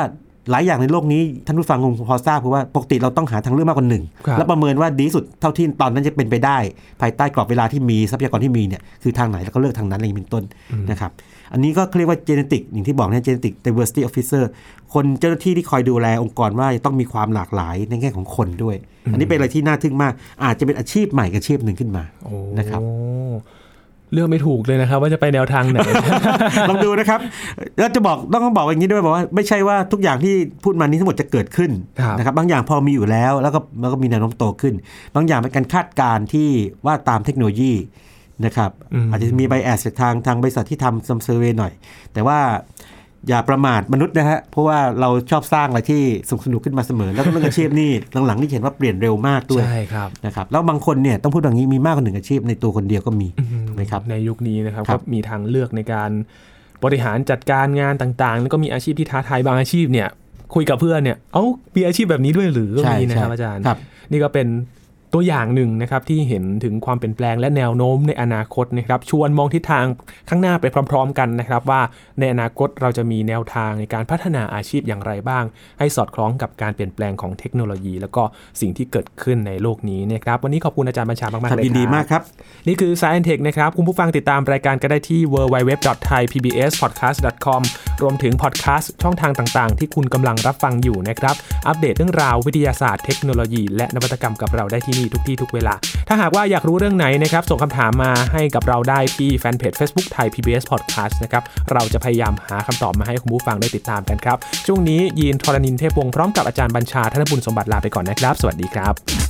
หลายอย่างในโลกนี้ท่านผู้ฟังคงพอทราบเพราะว่าปกติเราต้องหาทางเลือกมากกว่าหนึ่งครับแล้วประเมินว่าดีที่สุดเท่าที่ตอนนั้นจะเป็นไปได้ ภายใต้กรอบเวลาที่มีทรัพยากรที่มีเนี่ยคือทางไหนแล้วก็เลือกทางนั้นอะไรอย่างนี้เป็นต้นนะครับอันนี้ก็เรียกว่า genetic อย่างที่บอกนะ genetic diversity officer คนเจ้าหน้าที่ที่คอยดูแลองค์กรว่าจะต้องมีความหลากหลายในแง่ของคนด้วย อันนี้เป็นอะไรที่น่าทึ่งมาก อาจจะเป็นอาชีพใหม่อาชีพหนึ่งขึ้นมาโอ้นะครับ เลือกไม่ถูกเลยนะครับว่าจะไปแนวทางไหนลองดูนะครับแล้วจะบอกต้องบอกอย่างนี้ด้วยบอกว่าไม่ใช่ว่าทุกอย่างที่พูดมานี้ทั้งหมดจะเกิดขึ้นครับนะครับบางอย่างพอมีอยู่แล้ว แล้วก็แล้วก็มีแนวโน้มโตขึ้น บางอย่างเป็นการคาดการณ์ที่ว่าตามเทคโนโลยีนะครับอืมอาจจะมี bias จากทางทางบริษัทที่ทำซัมเซอร์เวหน่อย แต่ว่า อย่าประมาทมนุษย์นะฮะ เพราะว่าเราชอบสร้างอะไรที่สนุกสนุกขึ้นมาเสมอ แล้วก็เรื่องอาชีพนี่ หลังๆนี่เห็นว่าเปลี่ยนเร็วมากด้วย ใช่ครับ นะครับ แล้วบางคนเนี่ยต้องพูดอย่างนี้มีมากกว่าหนึ่งอาชีพในตัวคนเดียวก็มีถูกไหมครับ ในยุคนี้นะครับครัก็บมีทางเลือกในการบริหารจัดการงานต่างๆ แล้วก็มีอาชีพที่ท้าทายบางอาชีพเนี่ยคุยกับเพื่อนเนี่ย เอ้ามีอาชีพแบบนี้ด้วยหรือก็ใช่มีนะครับใช่อาจารย์ครับนี่ก็เป็น ตัวอย่างหนึ่งนะครับที่เห็นถึงความเปลี่ยนแปลงและแนวโน้มในอนาคตนะครับชวนมองทิศทางข้างหน้าไปพร้อม ๆ กันนะครับ ว่าในอนาคตเราจะมีแนวทางในการพัฒนาอาชีพอย่างไรบ้าง ให้สอดคล้องกับการเปลี่ยนแปลงของเทคโนโลยี แล้วก็สิ่งที่เกิดขึ้นในโลกนี้นะครับวันนี้ขอบคุณอาจารย์บัญชามากๆครับเลยยินดีครับมากครับ นี่คือ Science Tech นะครับคุณผู้ฟังติดตามรายการก็ได้ที่ www.thaipbspodcast.com รวมถึงพอดแคสต์ช่องทางต่างๆ ที่คุณกำลังรับฟังอยู่นะครับอัปเดตเรื่องราววิทยาศาสตร์เทคโนโลยี และนวัตกรรมกับเราได้ที่นี่ทุกที่ทุกเวลา ถ้าหากว่าอยากรู้เรื่องไหนนะครับ ส่งคำถามมาให้กับเราได้ที่แฟนเพจ Facebook ไทย PBS Podcast นะครับ เราจะพยายามหาคำตอบมาให้คุณผู้ฟังได้ติดตามกันครับ ช่วงนี้ยีนทรณินเทพวงศ์พร้อมกับอาจารย์บัญชาธนบุญสมบัติลาไปก่อนนะครับ สวัสดีครับ